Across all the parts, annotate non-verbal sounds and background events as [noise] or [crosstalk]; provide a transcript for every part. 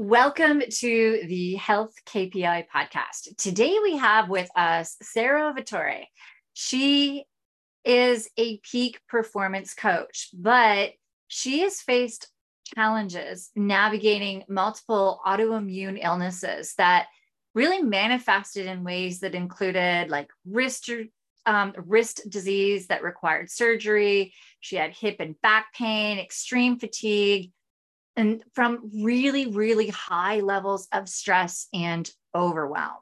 Welcome to the Health KPI podcast. Today we have with us Sara Vatore. She is a peak performance coach, but she has faced challenges navigating multiple autoimmune illnesses that really manifested in ways that included like wrist um, wrist disease that required surgery. She had hip and back pain, extreme fatigue, and from really, really high levels of stress and overwhelm.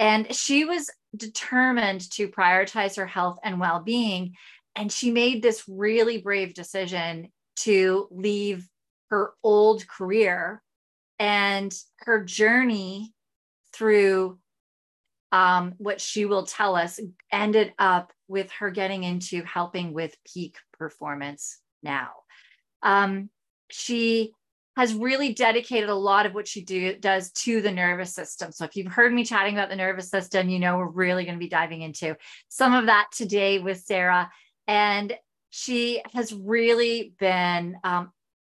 And she was determined to prioritize her health and well being. And she made this really brave decision to leave her old career and her journey through um, what she will tell us ended up with her getting into helping with peak performance now. Um, she has really dedicated a lot of what she do, does to the nervous system. So if you've heard me chatting about the nervous system, you know we're really going to be diving into some of that today with Sara. And she has really been um,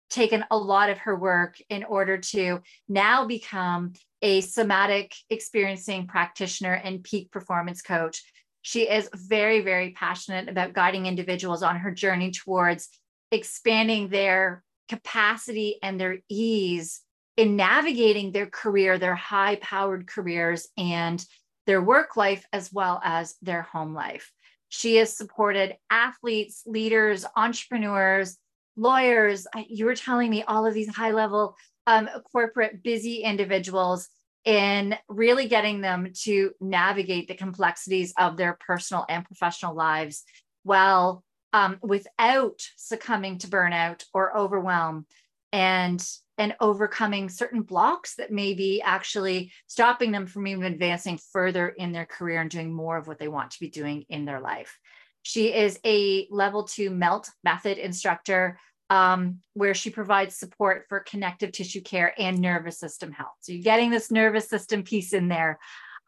taken a lot of her work in order to now become a somatic experiencing practitioner and peak performance coach. She is very, very passionate about guiding individuals on her journey towards expanding their capacity and their ease in navigating their career, their high powered careers, and their work life, as well as their home life. She has supported athletes, leaders, entrepreneurs, lawyers. You were telling me all of these high level um, corporate busy individuals in really getting them to navigate the complexities of their personal and professional lives while um, without succumbing to burnout or overwhelm and and overcoming certain blocks that may be actually stopping them from even advancing further in their career and doing more of what they want to be doing in their life. She is a level two MELT method instructor um, where she provides support for connective tissue care and nervous system health. So you're getting this nervous system piece in there.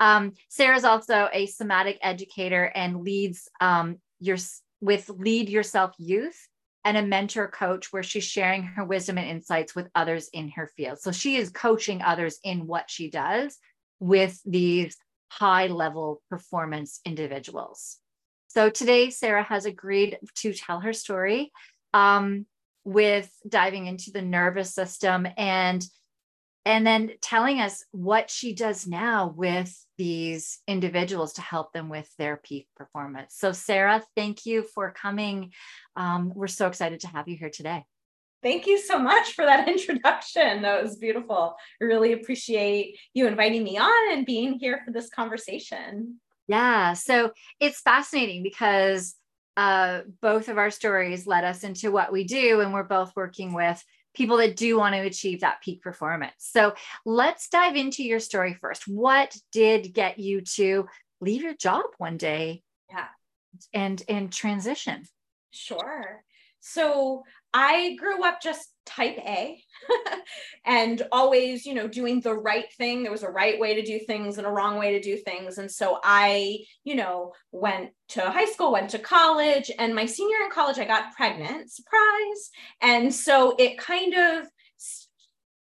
Um, Sara's also a somatic educator and leads um, your with Lead Yourself Youth and a mentor coach where she's sharing her wisdom and insights with others in her field. So she is coaching others in what she does with these high level performance individuals. So today, Sara has agreed to tell her story um, with diving into the nervous system and and then telling us what she does now with these individuals to help them with their peak performance. So, Sara, thank you for coming. Um, we're so excited to have you here today. Thank you so much for that [laughs] introduction. That was beautiful. I really appreciate you inviting me on and being here for this conversation. Yeah, so it's fascinating because uh, both of our stories led us into what we do, and we're both working with people that do want to achieve that peak performance. So let's dive into your story first. What did get you to leave your job one day? Yeah. And and transition. Sure. So I grew up just type A [laughs] and always, you know, doing the right thing. There was a right way to do things and a wrong way to do things. And so I, you know, went to high school, went to college, and my senior in college, I got pregnant, surprise. And so it kind of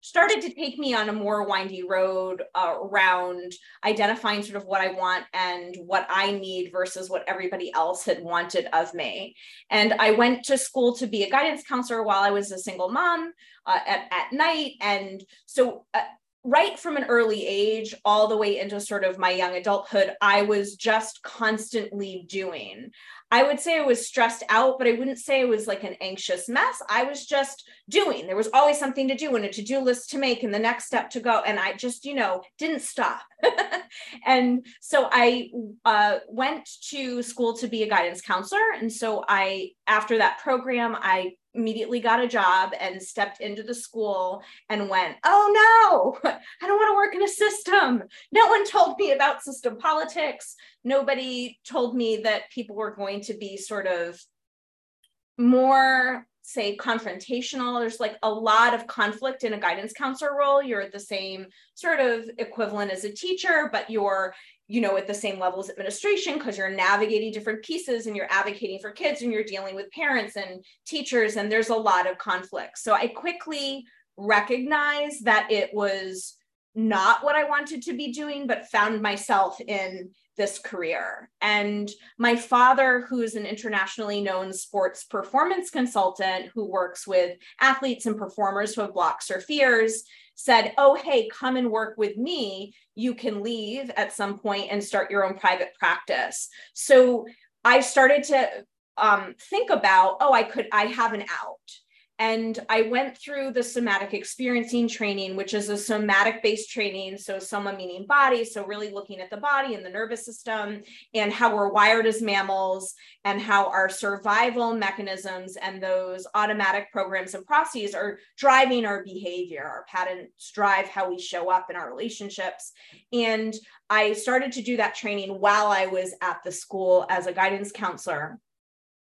started to take me on a more windy road uh, around identifying sort of what I want and what I need versus what everybody else had wanted of me. And I went to school to be a guidance counselor while I was a single mom uh, at, at night. And so uh, right from an early age all the way into sort of my young adulthood, I was just constantly doing. I would say I was stressed out, but I wouldn't say it was like an anxious mess. I was just doing. There was always something to do and a to do list to make and the next step to go. And I just, you know, didn't stop. [laughs] and so I uh, went to school to be a guidance counselor. And so I, after that program, I immediately got a job and stepped into the school and went, Oh no, [laughs] I don't want to work in a system. No one told me about system politics. Nobody told me that people were going to be sort of more say confrontational there's like a lot of conflict in a guidance counselor role you're the same sort of equivalent as a teacher but you're you know at the same level as administration because you're navigating different pieces and you're advocating for kids and you're dealing with parents and teachers and there's a lot of conflict. So i quickly recognized that it was not what i wanted to be doing but found myself in this career. And my father, who's an internationally known sports performance consultant who works with athletes and performers who have blocks or fears, said, Oh, hey, come and work with me. You can leave at some point and start your own private practice. So I started to um, think about, oh, I could, I have an out and I went through the somatic experiencing training, which is a somatic based training. So, soma meaning body. So, really looking at the body and the nervous system and how we're wired as mammals and how our survival mechanisms and those automatic programs and processes are driving our behavior. Our patterns drive how we show up in our relationships. And I started to do that training while I was at the school as a guidance counselor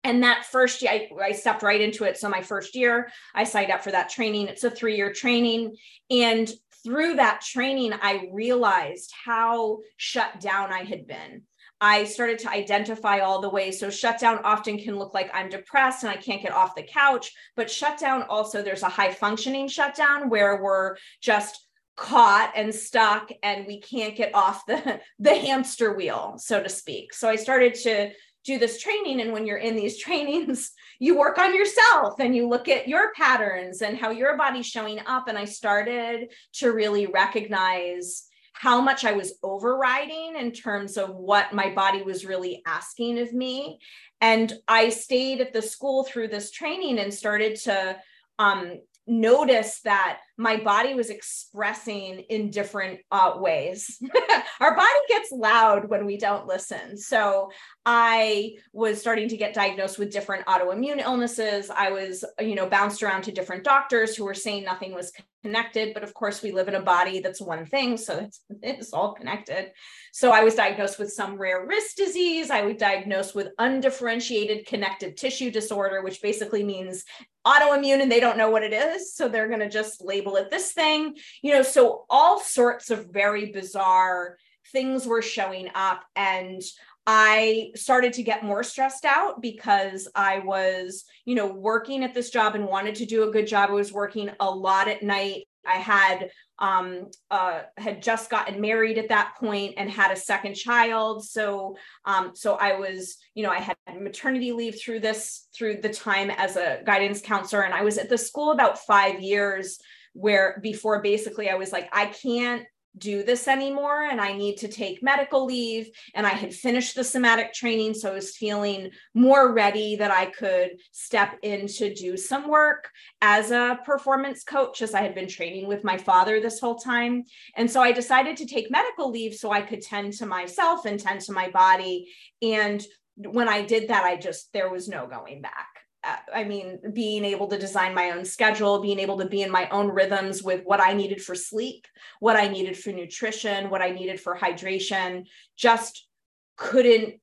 and that first year I, I, stepped right into it. So my first year i signed up for that training. It's a three year training. And through that training i realized how shut down i had been. I started to identify all the ways. So shutdown often can look like i'm depressed and i can't get off the couch but shutdown also there's a high functioning shutdown where we're just caught and stuck and we can't get off the [laughs] the hamster wheel so to speak. So i started to do this training and when you're in these [laughs] trainings you work on yourself and you look at your patterns and how your body's showing up. And i started to really recognize how much i was overriding in terms of what my body was really asking of me. And i stayed at the school through this training and started to um, notice that my body was expressing in different uh, ways. [laughs] Our body gets loud when we don't listen. So I was starting to get diagnosed with different autoimmune illnesses. I was, you know, bounced around to different doctors who were saying nothing was connected. But of course, we live in a body that's one thing. So it's, it's all connected. So I was diagnosed with some rare wrist disease. I was diagnosed with undifferentiated connective tissue disorder, which basically means autoimmune and they don't know what it is. So they're going to just label label it this thing, you know, so all sorts of very bizarre things were showing up. And I started to get more stressed out because I was, you know, working at this job and wanted to do a good job. I was working a lot at night. I had um, uh, had just gotten married at that point and had a second child. So, um, so I was, you know, I had maternity leave through this through the time as a guidance counselor, and I was at the school about five years where before basically I was like, I can't do this anymore and I need to take medical leave. And I had finished the somatic training. So I was feeling more ready that I could step in to do some work as a performance coach, as I had been training with my father this whole time. And so I decided to take medical leave so I could tend to myself and tend to my body. And when I did that, I just, there was no going back. Uh, I mean, being able to design my own schedule, being able to be in my own rhythms with what I needed for sleep, what I needed for nutrition, what I needed for hydration, just couldn't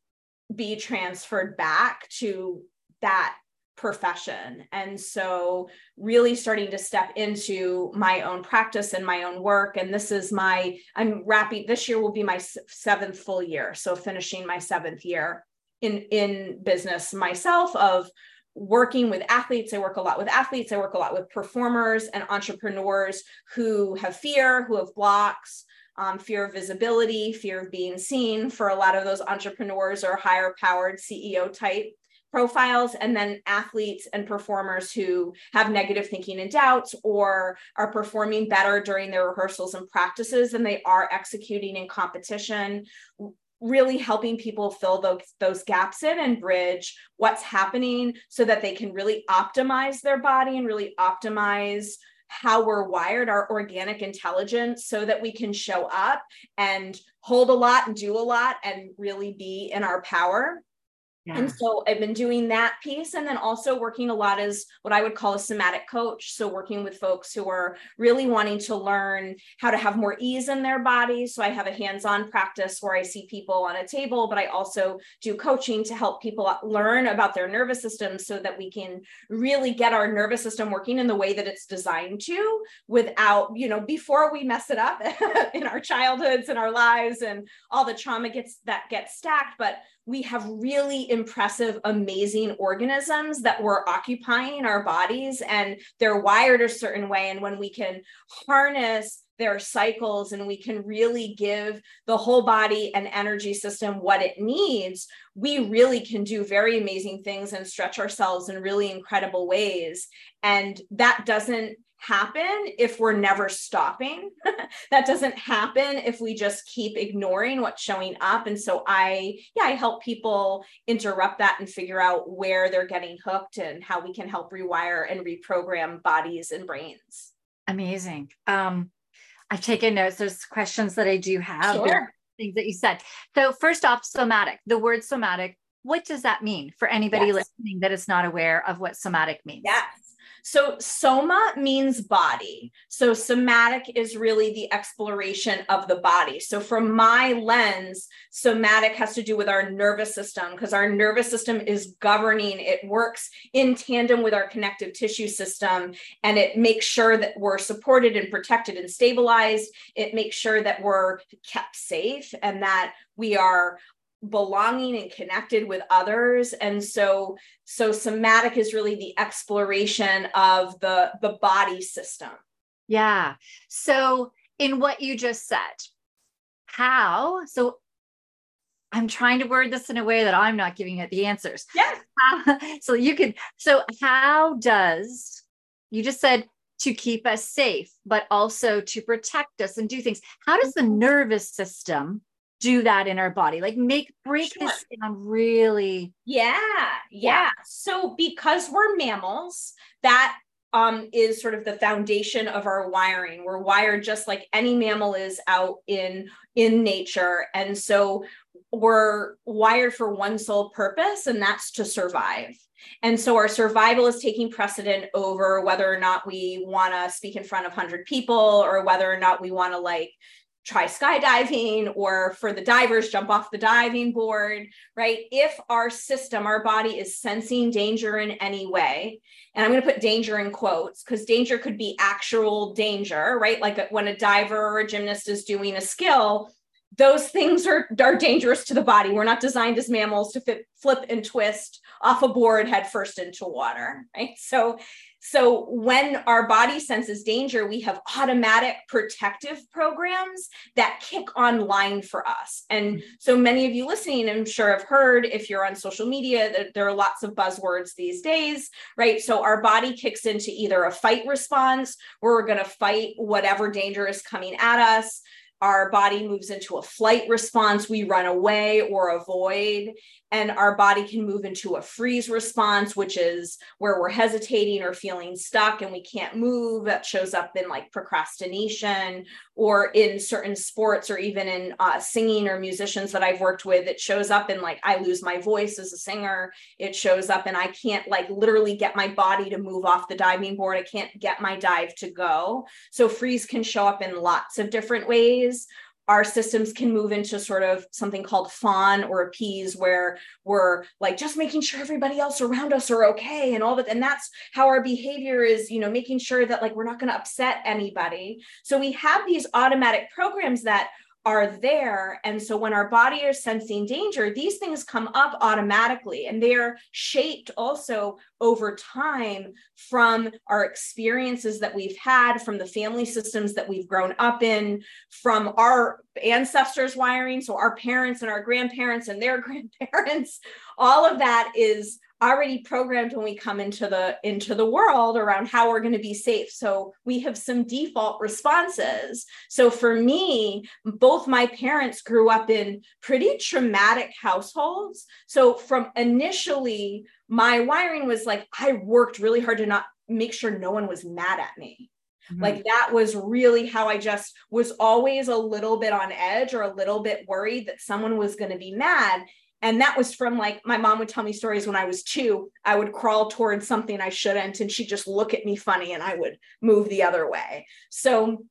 be transferred back to that profession. And so, really starting to step into my own practice and my own work. And this is my, I'm wrapping, this year will be my seventh full year. So, finishing my seventh year in, in business myself of working with athletes. I work a lot with athletes. I work a lot with performers and entrepreneurs who have fear, who have blocks, um, fear of visibility, fear of being seen. For a lot of those entrepreneurs or higher powered CEO type profiles and then athletes and performers who have negative thinking and doubts or are performing better during their rehearsals and practices than they are executing in competition really helping people fill those those gaps in and bridge what's happening so that they can really optimize their body and really optimize how we're wired, our organic intelligence, so that we can show up and hold a lot and do a lot and really be in our power. Yeah. And so I've been doing that piece and then also working a lot as what I would call a somatic coach. So working with folks who are really wanting to learn how to have more ease in their body. So I have a hands-on practice where I see people on a table, but I also do coaching to help people learn about their nervous system so that we can really get our nervous system working in the way that it's designed to without, you know, before we mess it up [laughs] in our childhoods and our lives and all the trauma gets that gets stacked, but we have really impressive, amazing organisms that were occupying our bodies and they're wired a certain way. And when we can harness their cycles and we can really give the whole body and energy system what it needs, we really can do very amazing things and stretch ourselves in really incredible ways. And that doesn't happen if we're never stopping. [laughs] that doesn't happen if we just keep ignoring what's showing up. And so I, yeah, I help people interrupt that and figure out where they're getting hooked and how we can help rewire and reprogram bodies and brains. Amazing. Um, I've taken notes. There's questions that I do have. Sure. Things that you said. So first off, somatic. The word somatic. What does that mean for anybody yes. listening that is not aware of what somatic means? Yes. So, soma means body. So, somatic is really the exploration of the body. So, from my lens, somatic has to do with our nervous system because our nervous system is governing, it works in tandem with our connective tissue system, and it makes sure that we're supported and protected and stabilized. It makes sure that we're kept safe and that we are belonging and connected with others. And so so somatic is really the exploration of the the body system. Yeah. So in what you just said how so i'm trying to word this in a way that i'm not giving it the answers. Yes [laughs] so you can so how does you just said to keep us safe but also to protect us and do things. How does the mm-hmm. nervous system do that in our body like make break sure. this down really yeah, yeah. Yeah. So because we're mammals that um, is sort of the foundation of our wiring. We're wired just like any mammal is out in in nature. And so we're wired for one sole purpose and that's to survive. And so our survival is taking precedent over whether or not we want to speak in front of 100 people or whether or not we want to like try skydiving or for the divers jump off the diving board right if our system our body is sensing danger in any way and i'm going to put danger in quotes because danger could be actual danger right like uh, when a diver or a gymnast is doing a skill those things are, are dangerous to the body. We're not designed as mammals to fit, flip and twist off a board head first into water, right? So so when our body senses danger, we have automatic protective programs that kick online for us. And so many of you listening, I'm sure have heard if you're on social media that there are lots of buzzwords these days, right? So our body kicks into either a fight response where we're going to fight whatever danger is coming at us our body moves into a flight response we run away or avoid and our body can move into a freeze response which is where we're hesitating or feeling stuck and we can't move that shows up in like procrastination or in certain sports or even in uh, singing or musicians that i've worked with it shows up in like i lose my voice as a singer. It shows up and i can't like literally get my body to move off the diving board. I can't get my dive to go. So freeze can show up in lots of different ways our systems can move into sort of something called fawn or appease where we're like just making sure everybody else around us are okay and all that and that's how our behavior is you know making sure that like we're not going to upset anybody. So we have these automatic programs that are there. And so when our body is sensing danger, these things come up automatically and they're shaped also over time from our experiences that we've had, from the family systems that we've grown up in, from our ancestors' wiring. So our parents and our grandparents and their [laughs] grandparents, all of that is already programmed when we come into the into the world around how we're going to be safe so we have some default responses so for me both my parents grew up in pretty traumatic households so from initially my wiring was like i worked really hard to not make sure no one was mad at me Mm-hmm. Like that was really how I just was always a little bit on edge or a little bit worried that someone was going to be mad. And that was from like my mom would tell me stories when I was two. I would crawl towards something I shouldn't, and she'd just look at me funny and I would move the other way. So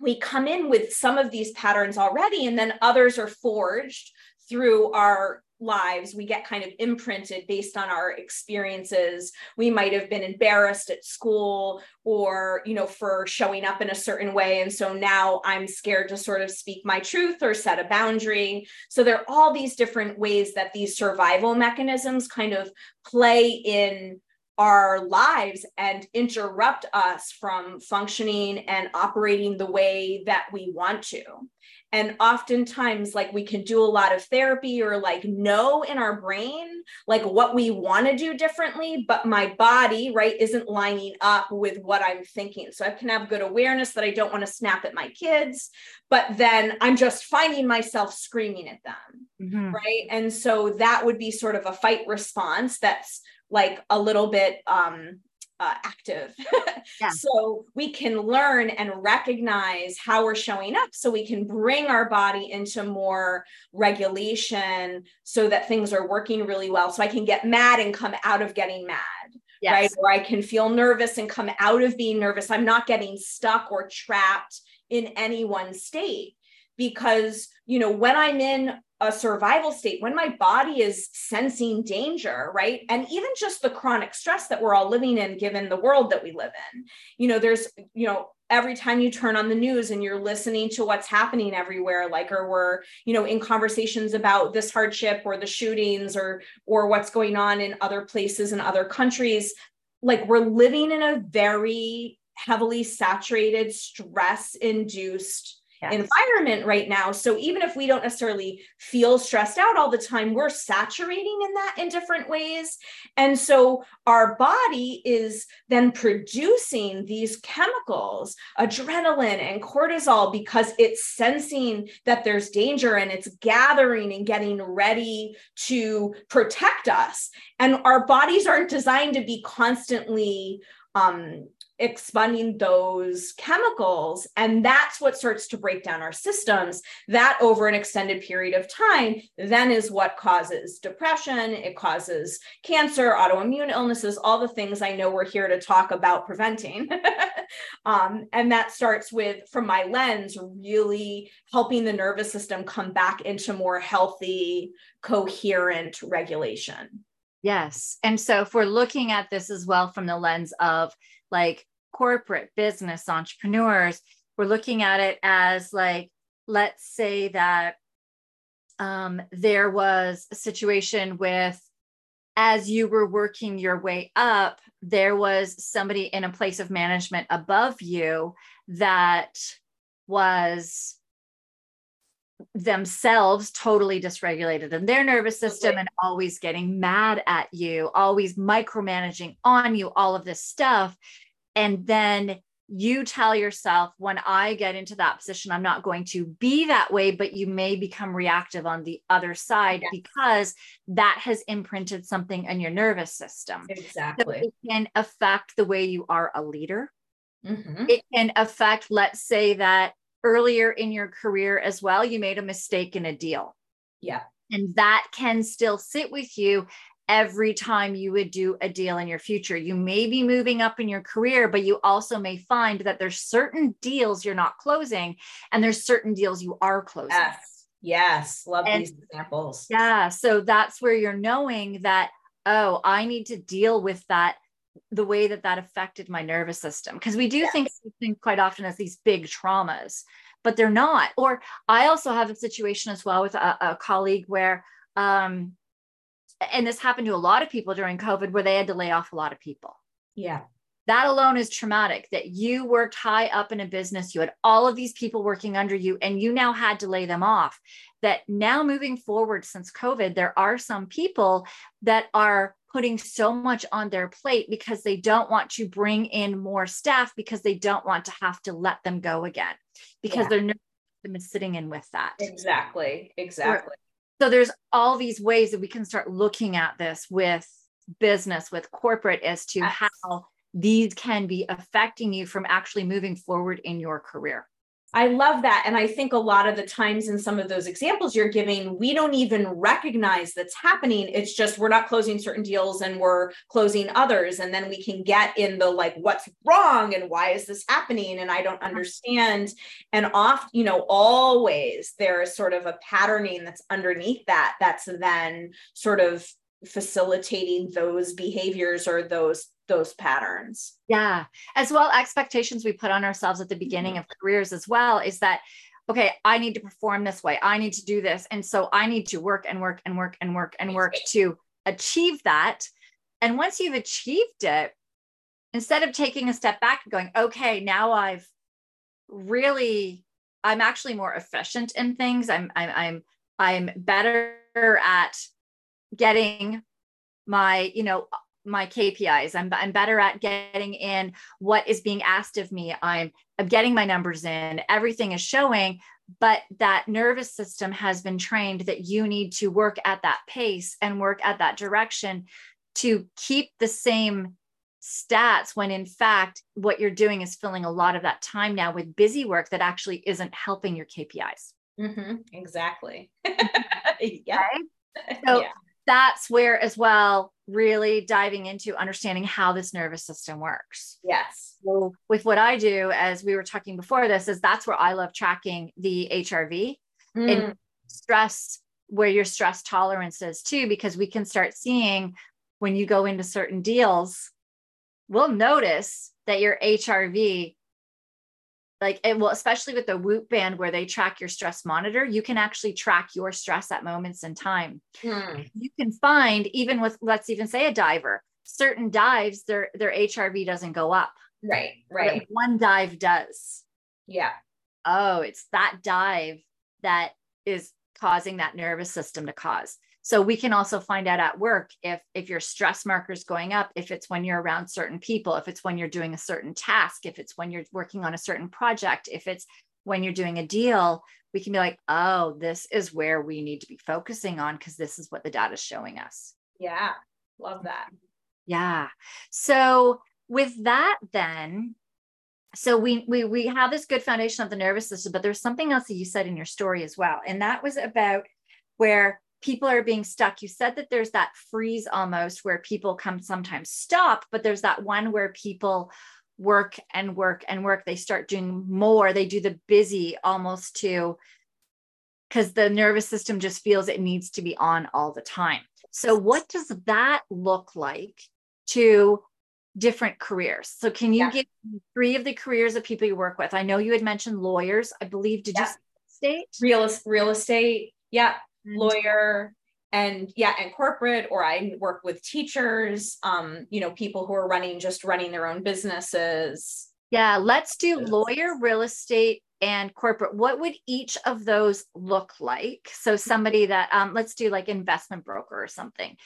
we come in with some of these patterns already, and then others are forged through our lives we get kind of imprinted based on our experiences. We might have been embarrassed at school or you know for showing up in a certain way. And so now i'm scared to sort of speak my truth or set a boundary. So there are all these different ways that these survival mechanisms kind of play in our lives and interrupt us from functioning and operating the way that we want to and oftentimes like we can do a lot of therapy or like know in our brain like what we want to do differently but my body right isn't lining up with what i'm thinking so i can have good awareness that i don't want to snap at my kids but then i'm just finding myself screaming at them mm-hmm. right and so that would be sort of a fight response that's like a little bit um uh, active. [laughs] yeah. So we can learn and recognize how we're showing up so we can bring our body into more regulation so that things are working really well. So I can get mad and come out of getting mad. Yes. Right. Or I can feel nervous and come out of being nervous. I'm not getting stuck or trapped in any one state because, you know, when I'm in a survival state when my body is sensing danger right? And even just the chronic stress that we're all living in given the world that we live in. You know there's you know every time you turn on the news and you're listening to what's happening everywhere like or we're you know in conversations about this hardship or the shootings or or what's going on in other places in other countries like we're living in a very heavily saturated stress induced yes. environment right now. So even if we don't necessarily feel stressed out all the time, we're saturating in that in different ways. And so our body is then producing these chemicals, adrenaline and cortisol, because it's sensing that there's danger and it's gathering and getting ready to protect us. And our bodies aren't designed to be constantly um, expending those chemicals. And that's what starts to break down our systems. That over an extended period of time then is what causes depression. It causes cancer autoimmune illnesses all the things i know we're here to talk about preventing. [laughs] Um, and that starts with from my lens really helping the nervous system come back into more healthy coherent regulation. Yes. And so if we're looking at this as well from the lens of like corporate business entrepreneurs, we're looking at it as like, let's say that um, there was a situation with, as you were working your way up, there was somebody in a place of management above you that was themselves totally dysregulated in their nervous system and always getting mad at you, always micromanaging on you, all of this stuff. And then you tell yourself, when I get into that position, I'm not going to be that way, but you may become reactive on the other side yes. because that has imprinted something in your nervous system. Exactly. So it can affect the way you are a leader. Mm-hmm. It can affect, let's say, that earlier in your career as well, you made a mistake in a deal. Yeah. And that can still sit with you every time you would do a deal in your future. You may be moving up in your career, but you also may find that there's certain deals you're not closing and there's certain deals you are closing. Yes. Yes. Love and, these examples. Yeah. So that's where you're knowing that, oh, I need to deal with that the way that that affected my nervous system because we do yes. think, think quite often as these big traumas but they're not. Or i also have a situation as well with a, a colleague where um and this happened to a lot of people during covid where they had to lay off a lot of people. Yeah. That alone is traumatic that you worked high up in a business you had all of these people working under you and you now had to lay them off. That now moving forward since covid there are some people that are putting so much on their plate because they don't want to bring in more staff because they don't want to have to let them go again because yeah. their nervous system is sitting in with that. Exactly. Exactly. So there's all these ways that we can start looking at this with business, with corporate, as to yes. how these can be affecting you from actually moving forward in your career. I love that. And I think a lot of the times in some of those examples you're giving, we don't even recognize that's happening. It's just we're not closing certain deals and we're closing others. And then we can get in the like, what's wrong and why is this happening? And I don't mm-hmm. understand. And oft, you know, always there is sort of a patterning that's underneath that, that's then sort of facilitating those behaviors or those those patterns. Yeah. As well, expectations we put on ourselves at the beginning mm-hmm. of careers as well is that, okay, I need to perform this way. I need to do this. And so I need to work and work and work and work and work to achieve that. And once you've achieved it, instead of taking a step back and going, okay, now I've really, I'm actually more efficient in things. I'm, I'm, I'm, I'm better at getting my, you know, my KPIs. I'm, I'm better at getting in what is being asked of me. I'm, I'm getting my numbers in. Everything is showing, but that nervous system has been trained that you need to work at that pace and work at that direction to keep the same stats when in fact what you're doing is filling a lot of that time now with busy work that actually isn't helping your KPIs. Mm-hmm, exactly. [laughs] [laughs] yeah. Okay? [laughs] So yeah that's where as well really diving into understanding how this nervous system works yes so with what i do as we were talking before this is that's where i love tracking the hrv mm. and stress where your stress tolerance is too because we can start seeing when you go into certain deals we'll notice that your hrv like it will especially with the whoop band where they track your stress monitor you can actually track your stress at moments in time. Hmm. you can find even with let's even say a diver certain dives their their hrv doesn't go up. Right right. one dive does. Yeah. Oh it's that dive that is causing that nervous system to cause so we can also find out at work if if your stress marker is going up, if it's when you're around certain people, if it's when you're doing a certain task, if it's when you're working on a certain project, if it's when you're doing a deal, we can be like, oh, this is where we need to be focusing on because this is what the data is showing us. Yeah, love that. Yeah. So with that, then, so we we we have this good foundation of the nervous system, but there's something else that you said in your story as well, and that was about where people are being stuck. You said that there's that freeze almost where people come sometimes stop, but there's that one where people work and work and work. They start doing more. They do the busy almost to because the nervous system just feels it needs to be on all the time. So, what does that look like to different careers? So, can you yeah. give three of the careers of people you work with? I know you had mentioned lawyers, I believe. Did yeah. you state real real estate? Yeah, lawyer and yeah and corporate or i work with teachers um you know people who are running just running their own businesses. Yeah let's do lawyer real estate and corporate. What would each of those look like? So somebody that um, let's do like investment broker or something.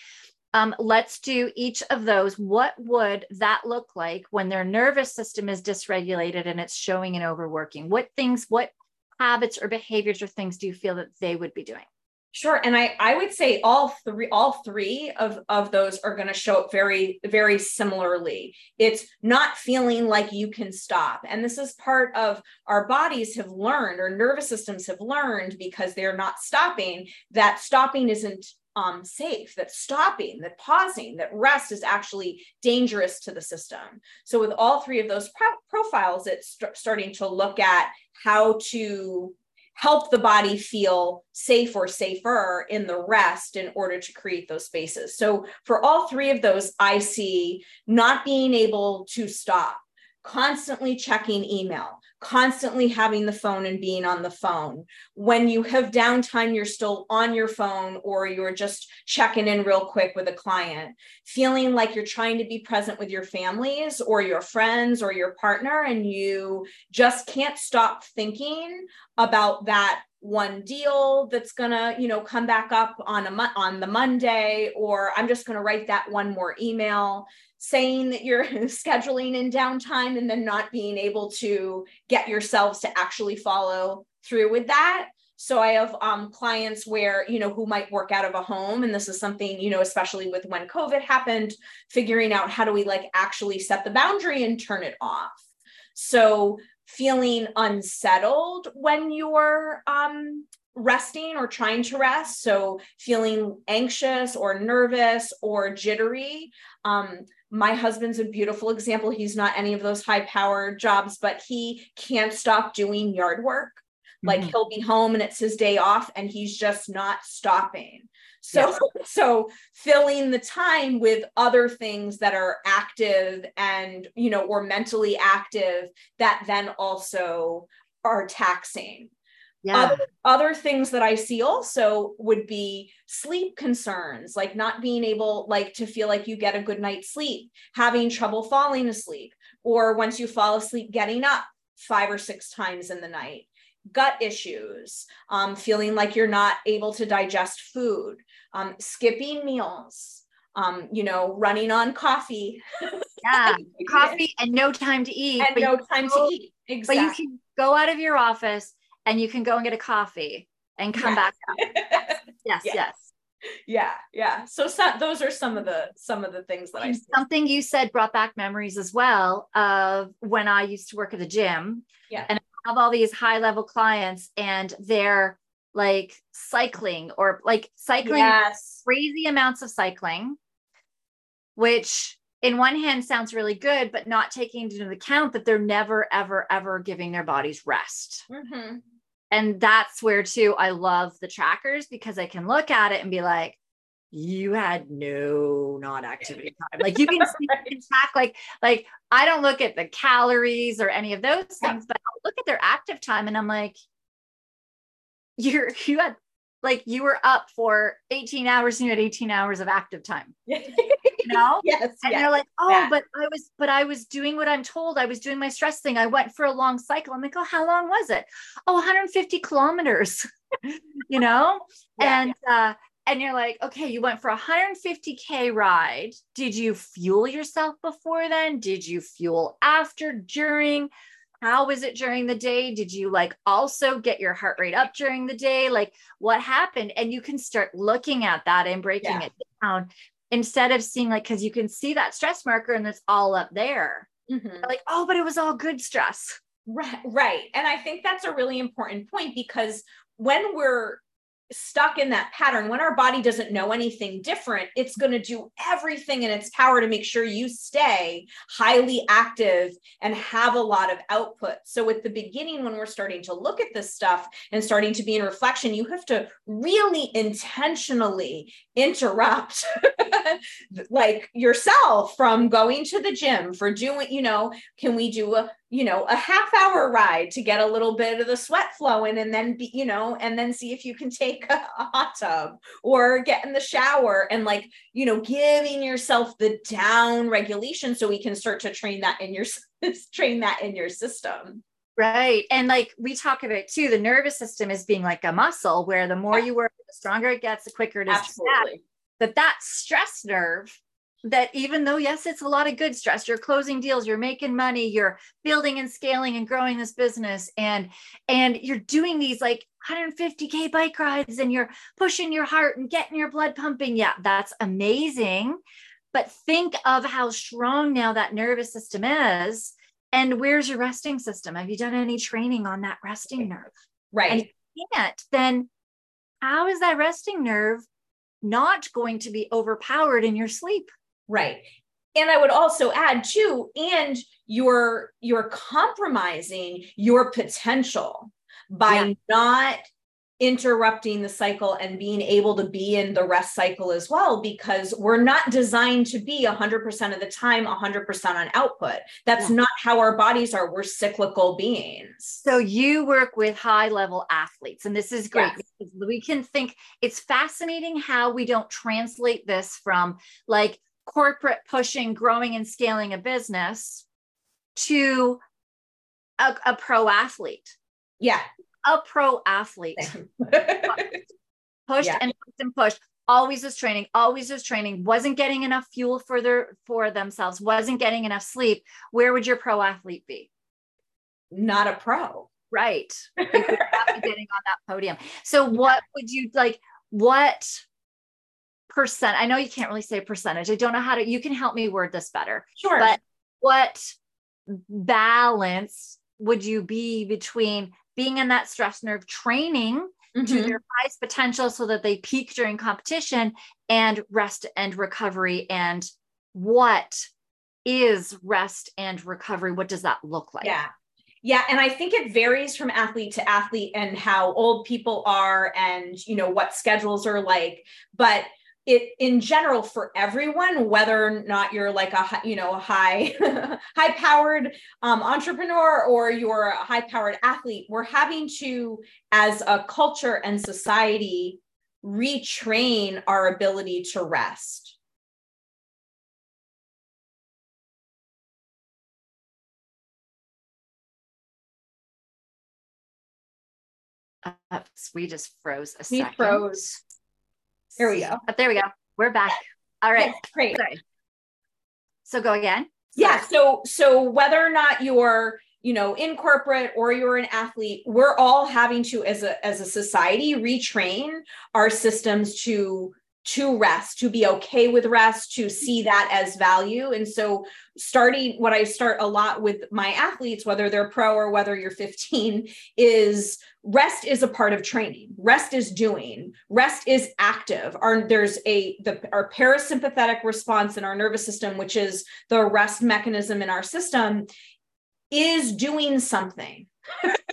Um, let's do each of those. What would that look like when their nervous system is dysregulated and it's showing and overworking? What things what habits or behaviors or things do you feel that they would be doing Sure. And I, I would say all three, all three of, of those are going to show up very, very similarly. It's not feeling like you can stop. And this is part of our bodies have learned or nervous systems have learned because they're not stopping that stopping isn't um, safe, that stopping, that pausing, that rest is actually dangerous to the system. So with all three of those pro- profiles, it's st- starting to look at how to help the body feel safe or safer in the rest in order to create those spaces. So for all three of those, I see not being able to stop, constantly checking email, constantly having the phone and being on the phone. When you have downtime, you're still on your phone or you're just checking in real quick with a client, feeling like you're trying to be present with your families or your friends or your partner, and you just can't stop thinking about that one deal that's gonna you know come back up on a on the monday or i'm just gonna write that one more email saying that you're [laughs] scheduling in downtime and then not being able to get yourselves to actually follow through with that so i have um, clients where you know who might work out of a home and this is something you know especially with when covid happened figuring out how do we like actually set the boundary and turn it off so feeling unsettled when you're um, resting or trying to rest. So feeling anxious or nervous or jittery. Um, my husband's a beautiful example. He's not any of those high power jobs, but he can't stop doing yard work. Like mm-hmm. he'll be home and it's his day off and he's just not stopping. So, yes. [laughs] so filling the time with other things that are active and, you know, or mentally active that then also are taxing. Yeah. Other, other things that I see also would be sleep concerns, like not being able like to feel like you get a good night's sleep, having trouble falling asleep, or once you fall asleep, getting up five or six times in the night gut issues, um, feeling like you're not able to digest food, um, skipping meals, um, you know, running on coffee. [laughs] Yeah, coffee and no time to eat. And no time to eat. Exactly. But you can go out of your office and you can go and get a coffee and come back. yes, [laughs] yes, yes. Yeah, yeah. So, so those are some of the some of the things that I see. something you said brought back memories as well of when I used to work at the gym. Yeah. And I have all these high level clients and they're like cycling or like cycling yes. crazy amounts of cycling, which in one hand sounds really good, but not taking into account that they're never, ever, ever giving their bodies rest. Mm-hmm. And that's where, too, I love the trackers because I can look at it and be like, you had no non activity time. Like you can see [laughs] right. track, like, like I don't look at the calories or any of those things, but I'll look at their active time and I'm like, you're you had like you were up for 18 hours and you had 18 hours of active time. [laughs] you know? [laughs] Yes. And yes, you're like, oh, yeah. but I was, but I was doing what I'm told. I was doing my stress thing. I went for a long cycle. I'm like, oh, how long was it? Oh, 150 kilometers, [laughs] you know? Yeah, and uh, and you're like, okay, you went for a 150K ride. Did you fuel yourself before then? Did you fuel after, during? how was it during the day did you like also get your heart rate up during the day like what happened and you can start looking at that and breaking yeah. it down instead of seeing like because you can see that stress marker and it's all up there. Mm-hmm. like oh but it was all good stress. Right right. And i think that's a really important point because when we're stuck in that pattern, when our body doesn't know anything different, it's going to do everything in its power to make sure you stay highly active and have a lot of output. So, at the beginning, when we're starting to look at this stuff and starting to be in reflection, you have to really intentionally interrupt [laughs] like yourself from going to the gym for doing, you know, can we do a you know a half hour ride to get a little bit of the sweat flowing and then be you know and then see if you can [laughs] take a, a, hot tub or get in the shower and like you know giving yourself the down regulation so we can start to train that in your [laughs] train that in your system right and like we talk about too the nervous system is being like a muscle where the more yeah. you work the stronger it gets the quicker it is Absolutely. that that stress nerve that even though yes it's a lot of good stress you're closing deals you're making money you're building and scaling and growing this business and and you're doing these like 150k bike rides and you're pushing your heart and getting your blood pumping yeah that's amazing. But think of how strong now that nervous system is and where's your resting system? Have you done any training on that resting nerve? Right. and if you can't then how is that resting nerve not going to be overpowered in your sleep Right. And I would also add too, and you're you're compromising your potential by yeah. not interrupting the cycle and being able to be in the rest cycle as well because we're not designed to be 100% of the time 100% on output that's yeah. not how our bodies are we're cyclical beings so you work with high level athletes and this is great yes. because we can think it's fascinating how we don't translate this from like corporate pushing, growing and scaling a business to a, a pro athlete. Yeah. a pro athlete. [laughs] pushed yeah. and pushed and pushed. Always was training, always was training, wasn't getting enough fuel for their for themselves, wasn't getting enough sleep. Where would your pro athlete be? Not a pro. Right. getting on that podium. So what would you like? What percent? I know you can't really say percentage. I don't know how to, you can help me word this better. Sure. But what balance would you be between being in that stress nerve training mm-hmm. to their highest potential so that they peak during competition and rest and recovery and what is rest and recovery what does that look like yeah yeah and i think it varies from athlete to athlete and how old people are and you know what schedules are like but it in general for everyone whether or not you're like a you know a high [laughs] high powered um, entrepreneur or you're a high powered athlete we're having to as a culture and society retrain our ability to rest we just froze a we second. froze here we go. Oh, there we go. We're back. All right. Yeah, great. Sorry. So go again. Yeah. So so whether or not you're you know in corporate or you're an athlete we're all having to as a as a society retrain our systems to to rest to be okay with rest to see that as value. And so starting what i start a lot with my athletes whether they're pro or whether you're 15 is rest is a part of training. Rest is doing. Rest is active. Our there's a the our parasympathetic response in our nervous system which is the rest mechanism in our system is doing something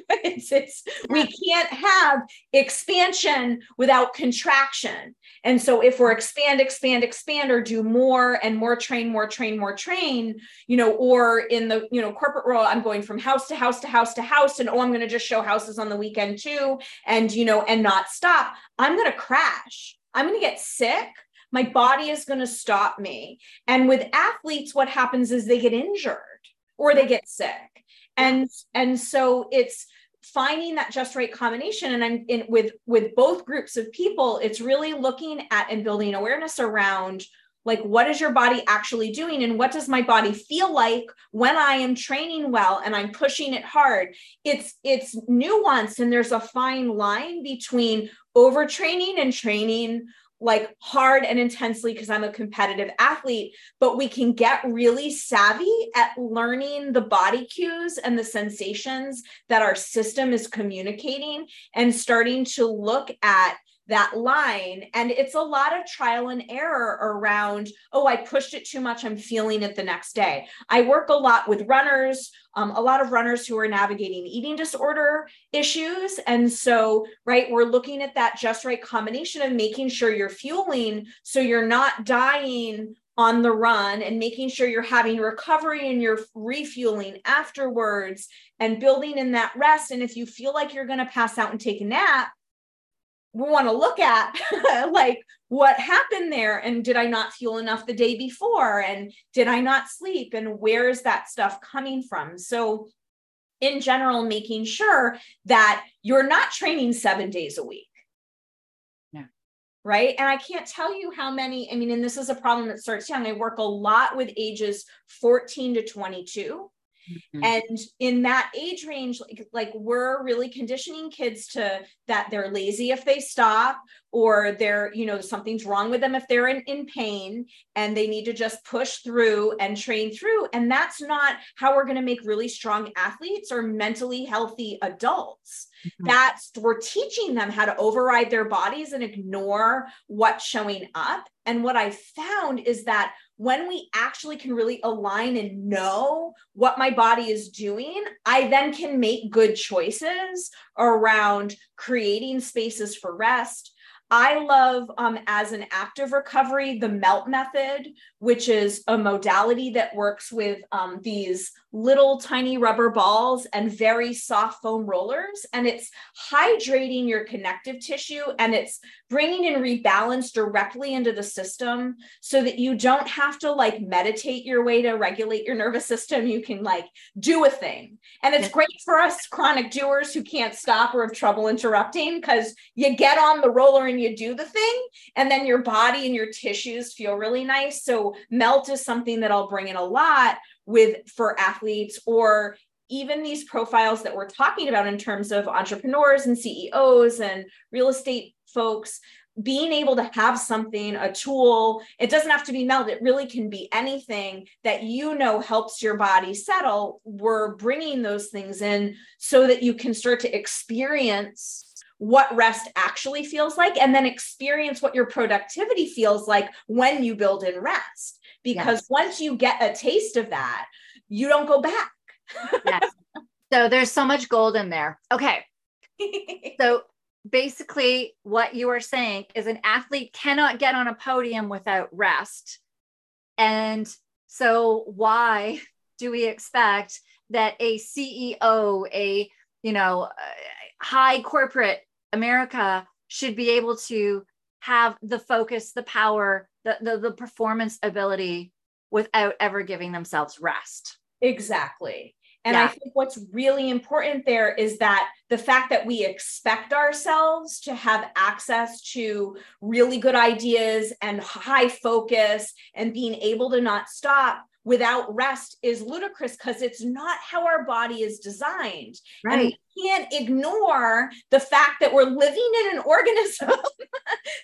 it's, it's [laughs] we can't have expansion without contraction. And so if we're expand expand expand or do more and more train more train more train you know or in the you know corporate world i'm going from house to house to house to house and oh i'm going to just show houses on the weekend too and you know and not stop i'm going to crash. I'm going to get sick. My body is going to stop me. And with athletes what happens is they get injured or they get sick and and so it's finding that just right combination. And i'm in with with both groups of people it's really looking at and building awareness around like what is your body actually doing? And what does my body feel like when i am training well and i'm pushing it hard? It's it's nuanced and there's a fine line between overtraining and training like hard and intensely because I'm a competitive athlete, but we can get really savvy at learning the body cues and the sensations that our system is communicating and starting to look at that line. And it's a lot of trial and error around, oh, I pushed it too much. I'm feeling it the next day. I work a lot with runners, um, a lot of runners who are navigating eating disorder issues. And so, right, we're looking at that just right combination of making sure you're fueling so you're not dying on the run and making sure you're having recovery and you're refueling afterwards and building in that rest. And if you feel like you're going to pass out and take a nap, want to look at [laughs] like what happened there and did i not fuel enough the day before and did i not sleep and where is that stuff coming from? So in general making sure that you're not training 7 days a week. Yeah. Right? And i can't tell you how many i mean and this is a problem that starts young. I work a lot with ages 14 to 22 Mm-hmm. And in that age range, like, like we're really conditioning kids to that they're lazy if they stop, or they're, you know, something's wrong with them if they're in, in pain and they need to just push through and train through. And that's not how we're going to make really strong athletes or mentally healthy adults. Mm-hmm. That's we're teaching them how to override their bodies and ignore what's showing up. And what I found is that when we actually can really align and know what my body is doing, I then can make good choices around creating spaces for rest. I love, um, as an active recovery, the MELT method, which is a modality that works with um, these little tiny rubber balls and very soft foam rollers. And it's hydrating your connective tissue and it's bringing in rebalance directly into the system so that you don't have to like meditate your way to regulate your nervous system. You can like do a thing. And it's great for us chronic doers who can't stop or have trouble interrupting because you get on the roller and you do the thing. And then your body and your tissues feel really nice. So melt is something that I'll bring in a lot with for athletes or even these profiles that we're talking about in terms of entrepreneurs and CEOs and real estate folks being able to have something a tool it doesn't have to be melt it really can be anything that you know helps your body settle. We're bringing those things in so that you can start to experience what rest actually feels like and then experience what your productivity feels like when you build in rest because yes. once you get a taste of that, you don't go back. yes. So there's so much gold in there. Okay. [laughs] so basically, what you are saying is an athlete cannot get on a podium without rest. And so, why do we expect that a CEO, a you know, high corporate America should be able to have the focus, the power, the, the, the performance ability without ever giving themselves rest. Exactly. And yeah. I think what's really important there is that the fact that we expect ourselves to have access to really good ideas and high focus and being able to not stop without rest is ludicrous because it's not how our body is designed. Right. And we can't ignore the fact that we're living in an [laughs] organism.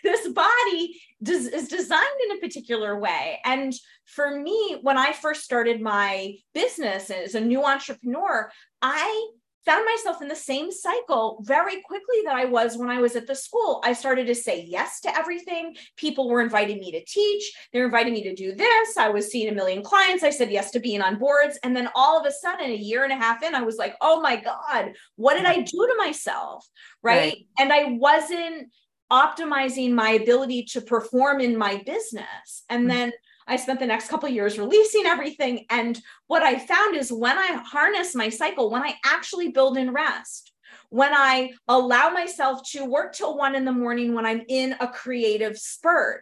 this body does, is designed in a particular way. And for me, when I first started my business as a new entrepreneur, I found myself in the same cycle very quickly that I was when I was at the school. I started to say yes to everything. People were inviting me to teach, they're inviting me to do this. I was seeing a million clients. I said yes to being on boards. And then all of a sudden, a year and a half in, I was like, oh my God, what did I do to myself? Right. right. And I wasn't optimizing my ability to perform in my business. And mm-hmm. then I spent the next couple years releasing everything. And what I found is when I harness my cycle, when I actually build in rest, when I allow myself to work till one in the morning when I'm in a creative spurt,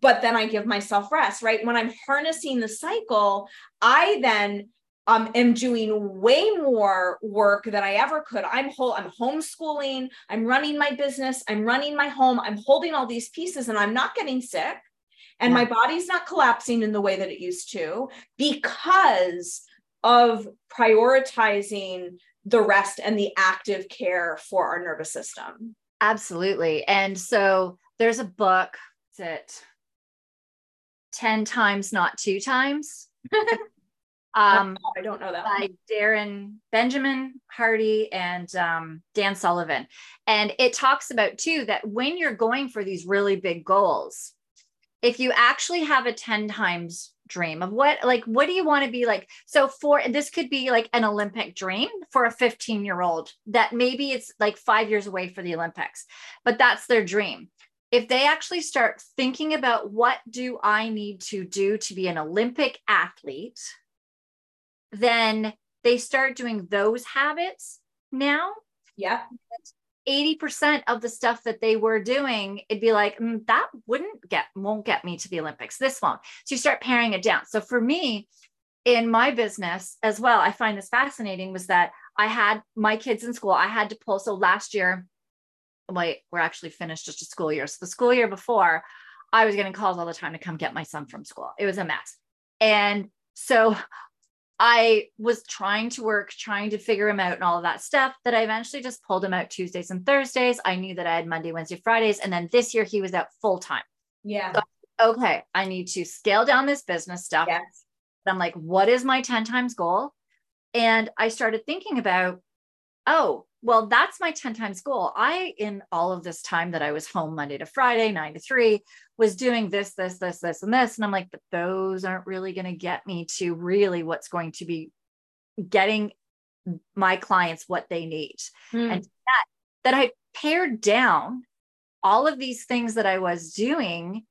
but then I give myself rest, right? When I'm harnessing the cycle, I then um, am doing way more work than I ever could. I'm whole, I'm homeschooling, I'm running my business, I'm running my home, I'm holding all these pieces and I'm not getting sick and yeah. my body's not collapsing in the way that it used to because of prioritizing the rest and the active care for our nervous system. Absolutely. And so there's a book that 10 times, not two times. [laughs] um, I don't know that by one. Darren Benjamin Hardy and um, Dan Sullivan. And it talks about too that when you're going for these really big goals, if you actually have a 10 times dream of what like what do you want to be like? So for this could be like an olympic dream for a 15 year old that maybe it's like 5 years away for the olympics but that's their dream. If they actually start thinking about what do i need to do to be an olympic athlete then they start doing those habits now. Yeah 80% of the stuff that they were doing, it'd be like, mm, that wouldn't get, won't get me to the Olympics. This won't. So you start paring it down. So for me, in my business as well, I find this fascinating was that I had my kids in school. I had to pull. So last year, wait, we're actually finished just a school year. So the school year before, I was getting calls all the time to come get my son from school. It was a mess. And so I was trying to work, trying to figure him out and all of that stuff that I eventually just pulled him out Tuesdays and Thursdays. I knew that I had Monday, Wednesday, Fridays. And then this year he was out full time. Yeah. So, okay. I need to scale down this business stuff. Yes. I'm like, what is my 10 times goal? And I started thinking about, oh, well, that's my 10 times goal. I, in all of this time that I was home Monday to Friday, nine to three, was doing this, this, this, this, and this. And I'm like, but those aren't really going to get me to really what's going to be getting my clients what they need. Mm. And that, that I pared down all of these things that I was doing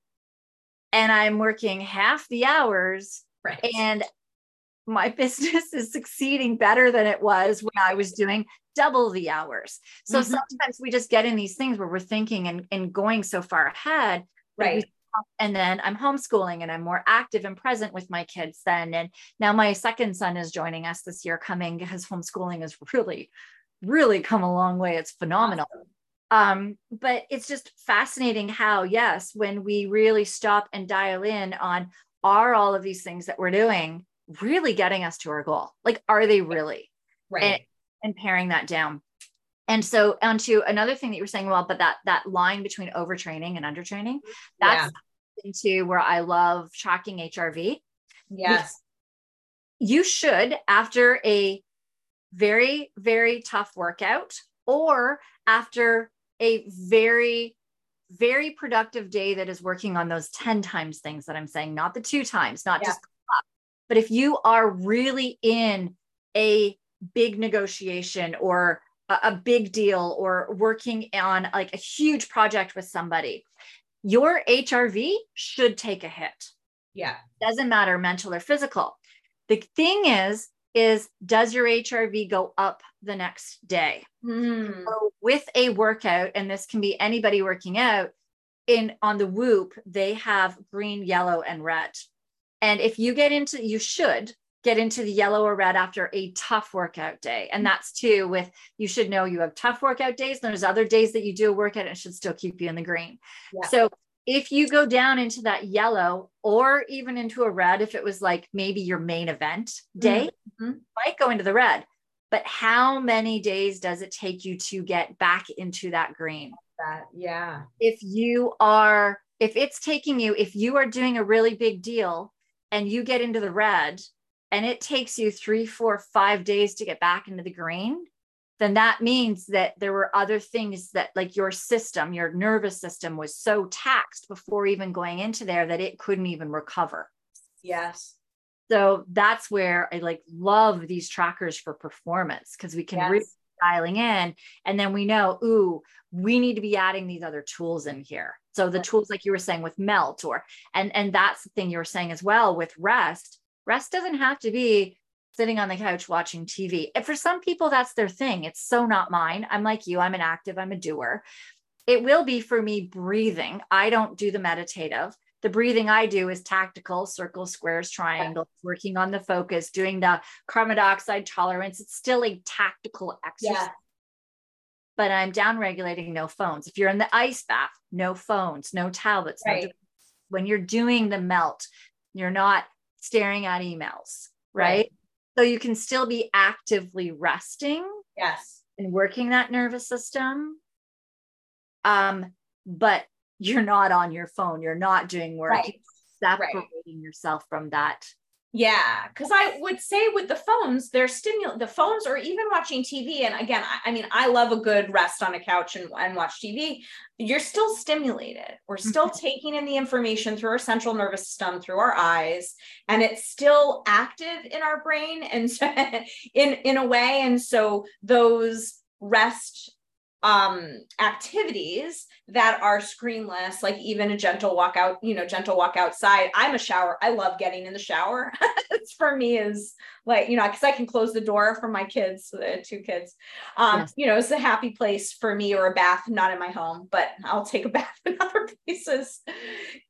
and I'm working half the hours right. and my [laughs] business is succeeding better than it was when I was doing double the hours. So mm-hmm. sometimes we just get in these things where we're thinking and, and going so far ahead. Right. And then I'm homeschooling and I'm more active and present with my kids then. And now my second son is joining us this year coming because homeschooling has really, really come a long way. It's phenomenal. Awesome. Um, but it's just fascinating how, yes, when we really stop and dial in on are all of these things that we're doing really getting us to our goal? Like, are they really? Right. And, and paring that down. And so onto another thing that you were saying, well, but that that line between overtraining and undertraining, that's yeah. into where I love tracking HRV. Yes. You should, after a very, very tough workout or after a very very productive day that is working on those 10 times things that I'm saying, not the two times, not yeah. just, but if you are really in a big negotiation or a, a big deal or working on like a huge project with somebody, your HRV should take a hit. Yeah. Doesn't matter mental or physical. The thing is, is does your HRV go up the next day? Mm. So with a workout, and this can be anybody working out, in on the Whoop, they have green, yellow, and red. And if you get into, you should get into the yellow or red after a tough workout day. And that's too with you should know you have tough workout days. And there's other days that you do a workout and it should still keep you in the green. Yeah. So if you go down into that yellow or even into a red, if it was like maybe your main event day, mm-hmm. might go into the red. But how many days does it take you to get back into that green? That, yeah. If you are, if it's taking you, if you are doing a really big deal and you get into the red and it takes you three, four, five days to get back into the green, then that means that there were other things that like your system your nervous system was so taxed before even going into there that it couldn't even recover. Yes. So that's where i like love these trackers for performance because we can yes. really dialing in and then we know ooh we need to be adding these other tools in here. So the tools like you were saying with melt or and and that's the thing you were saying as well with rest rest doesn't have to be sitting on the couch watching TV. And for some people, that's their thing. It's so not mine. I'm like you, I'm an active, I'm a doer. It will be for me breathing. I don't do the meditative. The breathing I do is tactical, circles, squares, triangles, working on the focus, doing the carbon dioxide tolerance. It's still a tactical exercise. Yeah. But I'm down regulating no phones. If you're in the ice bath, no phones, no tablets. Right. No when you're doing the melt, you're not staring at emails, right? right? So you can still be actively resting. Yes. And working that nervous system. Um, but you're not on your phone. You're not doing work. Right. separating right. yourself from that yeah, because I would say with the phones, they're stimulant the phones or even watching TV. And again, I, I, mean, I love a good rest on a couch and, and watch TV. You're still stimulated. We're still mm-hmm. taking in the information through our central nervous system, through our eyes, and it's still active in our brain and so, [laughs] in in a way. And so those rest um activities that are screenless like even a gentle walk out you know gentle walk outside. I'm a shower i love getting in the shower. [laughs] It's for me is like you know because i can close the door for my kids the two kids. Um yes. you know it's a happy place for me or a bath not in my home but i'll take a [laughs] bath in other places.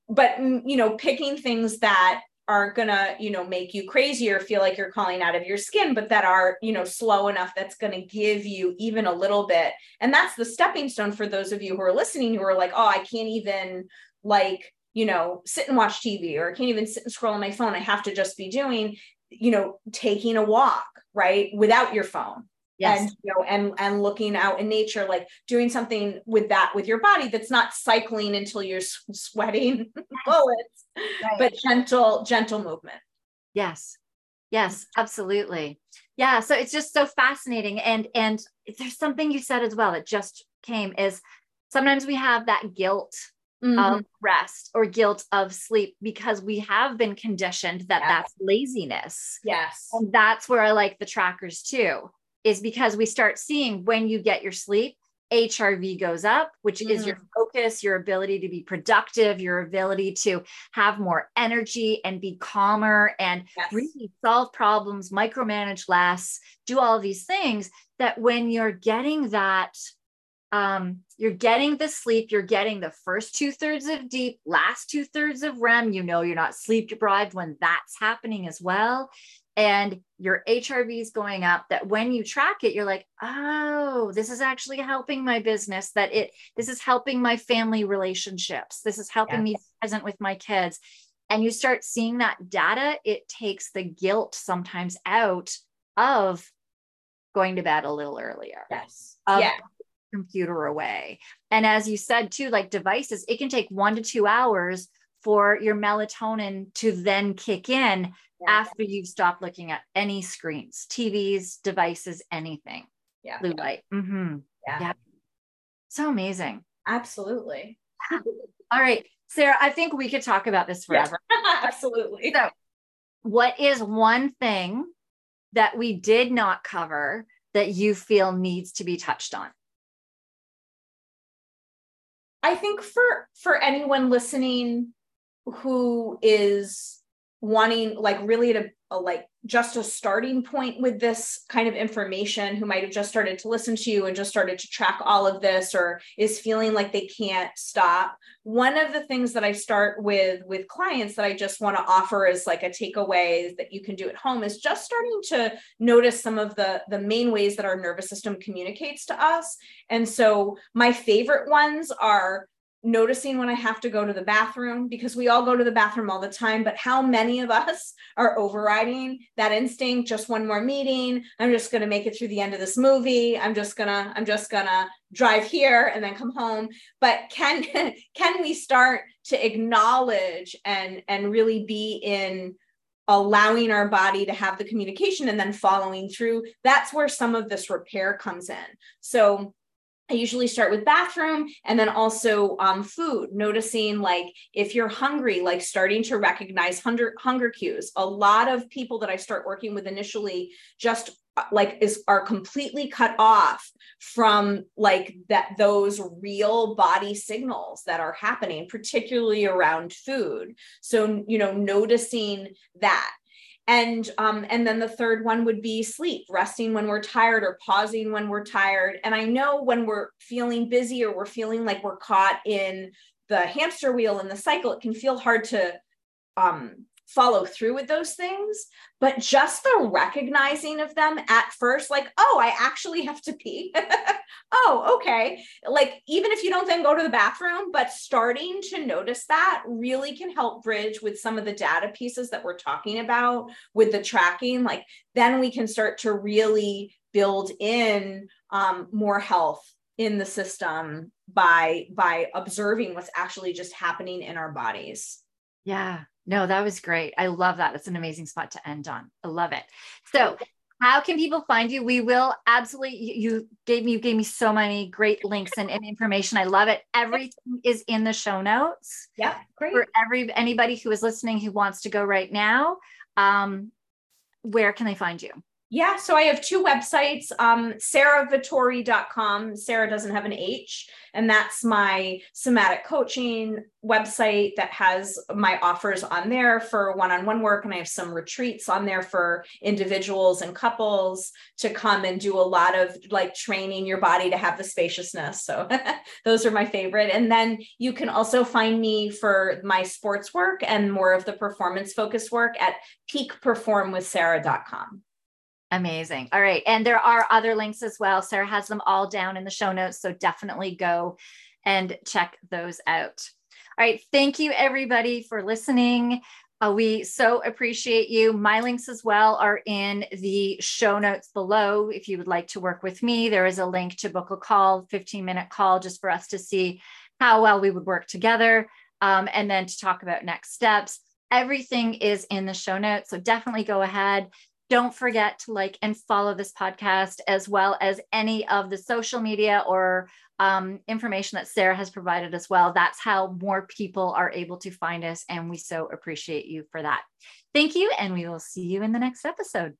But mm, you know picking things that are gonna you know make you crazy or feel like you're calling out of your skin but that are you know slow enough that's gonna give you even a little bit. And that's the stepping stone for those of you who are listening who are like oh i can't even like you know sit and watch tv or i can't even sit and scroll on my phone. I have to just be doing you know taking a walk right without your phone yes. and you know and and looking out in nature like doing something with that with your body that's not cycling until you're sweating [laughs] bullets right. but gentle gentle movement yes yes absolutely yeah so it's just so fascinating and and there's something you said as well that just came is sometimes we have that guilt mm-hmm. of rest or guilt of sleep because we have been conditioned that yes. that's laziness yes and that's where i like the trackers too is because we start seeing when you get your sleep, HRV goes up, which mm. is your mm. focus, your ability to be productive, your ability to have more energy and be calmer and yes. really solve problems, micromanage less, do all of these things. That when you're getting that, um, you're getting the sleep, you're getting the first two thirds of deep, last two thirds of REM. You know, you're not sleep deprived when that's happening as well and your HRV is going up that when you track it you're like oh this is actually helping my business that it this is helping my family relationships this is helping yeah. me present with my kids. And you start seeing that data it takes the guilt sometimes out of going to bed a little earlier. Yes. Yeah. computer away. And as you said too like devices it can take 1 to 2 hours for your melatonin to then kick in yeah. after you've stopped looking at any screens, TVs, devices, anything. Yeah. Blue light. Mm-hmm. Yeah. yeah. So amazing. Absolutely. [laughs] All right. Sara, I think we could talk about this forever. Yeah. [laughs] Absolutely. So, what is one thing that we did not cover that you feel needs to be touched on? I think for for anyone listening who is wanting like really to like just a starting point with this kind of information who might have just started to listen to you and just started to track all of this or is feeling like they can't stop. One of the things that i start with with clients that i just want to offer as like a takeaway that you can do at home is just starting to notice some of the the main ways that our nervous system communicates to us. And so my favorite ones are noticing when I have to go to the bathroom because we all go to the bathroom all the time, but how many of us [laughs] are overriding that instinct? Just one more meeting. I'm just going to make it through the end of this movie. I'm just going to, I'm just going to drive here and then come home. But can, [laughs] can we start to acknowledge and, and really be in allowing our body to have the communication and then following through? That's where some of this repair comes in. So I usually start with bathroom and then also um, food, noticing like if you're hungry, like starting to recognize hunger, hunger cues. A lot of people that I start working with initially just uh, like is are completely cut off from like that those real body signals that are happening particularly around food so you know noticing that and um, and then the third one would be sleep resting when we're tired or pausing when we're tired. And i know when we're feeling busy or we're feeling like we're caught in the hamster wheel in the cycle it can feel hard to um, follow through with those things but just the recognizing of them at first like oh i actually have to pee. [laughs] Oh okay. Like even if you don't then go to the bathroom but starting to notice that really can help bridge with some of the data pieces that we're talking about with the tracking. Like then we can start to really build in um, more health in the system by by observing what's actually just happening in our bodies. Yeah no, that was great. I love that. It's an amazing spot to end on. I love it. So, how can people find you? We will absolutely. You gave me you gave me so many great links and, and information. I love it. Everything is in the show notes. Yeah, great. For every anybody who is listening who wants to go right now, um, where can they find you? Yeah, so I have two websites, um, saravatore.com. Sara doesn't have an H, and that's my somatic coaching website that has my offers on there for one on one work. And I have some retreats on there for individuals and couples to come and do a lot of like training your body to have the spaciousness. So [laughs] those are my favorite. And then you can also find me for my sports work and more of the performance focused work at peakperformwithsara.com. Amazing. All right. And there are other links as well. Sara has them all down in the show notes. So definitely go and check those out. All right. Thank you, everybody, for listening. Uh, we so appreciate you. My links as well are in the show notes below. If you would like to work with me, there is a link to book a call, 15 minute call, just for us to see how well we would work together um, and then to talk about next steps. Everything is in the show notes. So definitely go ahead, don't forget to like and follow this podcast as well as any of the social media or um, information that Sara has provided as well. That's how more people are able to find us. And we so appreciate you for that. Thank you. And we will see you in the next episode.